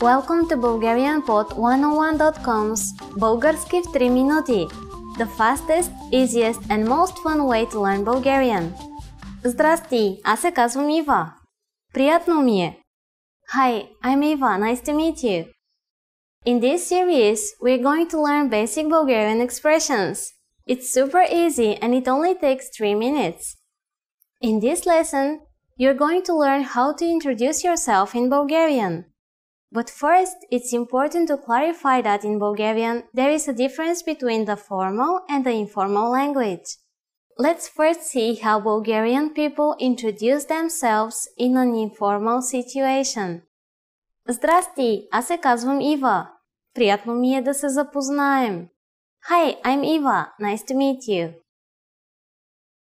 Welcome to BulgarianPod101.com's Bulgarski в 3 минути, the fastest, easiest and most fun way to learn Bulgarian. Здрасти, аз се казвам Ива. Приятно ми е. Hi, I'm Eva, nice to meet you. In this series, we're going to learn basic Bulgarian expressions. It's super easy and it only takes 3 minutes. In this lesson, you're going to learn how to introduce yourself in Bulgarian. But first, it's important to clarify that in Bulgarian, there is a difference between the formal and the informal language. Let's first see how Bulgarian people introduce themselves in an informal situation. Здрасти, аз се казвам Ива. Приятно ми е да се запознаем. Hi, I'm Eva. Nice to meet you.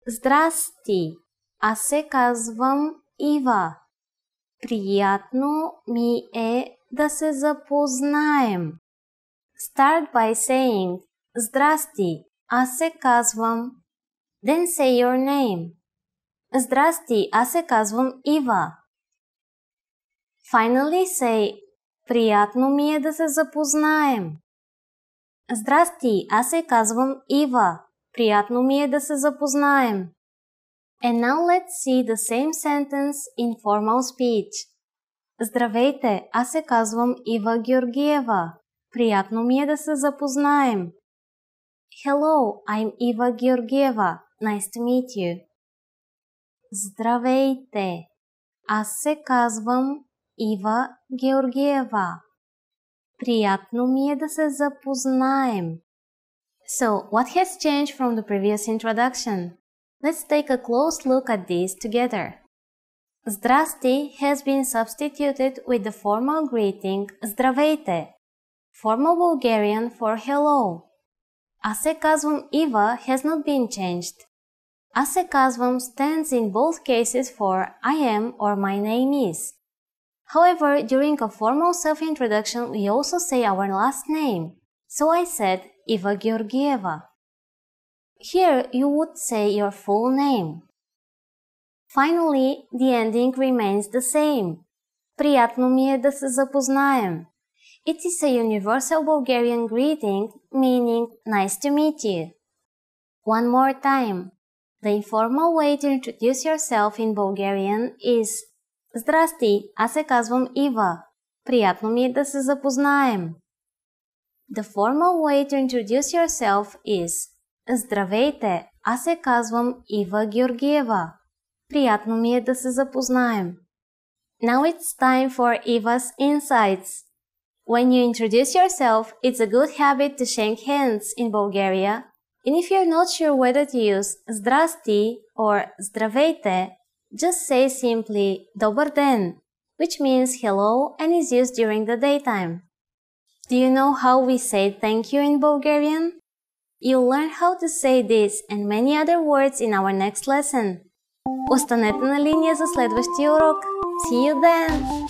Здрасти, аз се казвам Ива. Приятно ми е да се запознаем. Start by saying Здрасти, аз се казвам. Then say your name. Здрасти, аз се казвам Ива. Finally say Приятно ми е да се запознаем. Здрасти, аз се казвам Ива. Приятно ми е да се запознаем. And now let's see the same sentence in formal speech. Здравейте, аз се казвам Ива Георгиева. Приятно ми е да се запознаем. Hello, I'm Eva Georgieva. Nice to meet you. Здравейте, аз се казвам Ива Георгиева. Приятно ми е да се запознаем. So, what has changed from the previous introduction? Let's take a close look at these together. Zdrasti has been substituted with the formal greeting Zdravete, formal Bulgarian for hello. A se Iva has not been changed. A stands in both cases for I am or my name is. However, during a formal self-introduction, we also say our last name. So I said Iva Georgieva. Here you would say your full name. Finally, the ending remains the same. Приятно ми е да се запознаем. It is a universal Bulgarian greeting meaning nice to meet you. One more time. The informal way to introduce yourself in Bulgarian is Здрасти, аз се казвам Ива. Приятно ми е да се запознаем. The formal way to introduce yourself is Здравейте, аз се казвам Ива Георгиева. Приятно ми е да се запознаем. Now it's time for Eva's insights. When you introduce yourself, it's a good habit to shake hands in Bulgaria. And if you're not sure whether to use Zdrasti or Здравейте, just say simply Dobar den, which means hello and is used during the daytime. Do you know how we say thank you in Bulgarian? You'll learn how to say this and many other words in our next lesson. Останете на линия за следващия урок. See you then!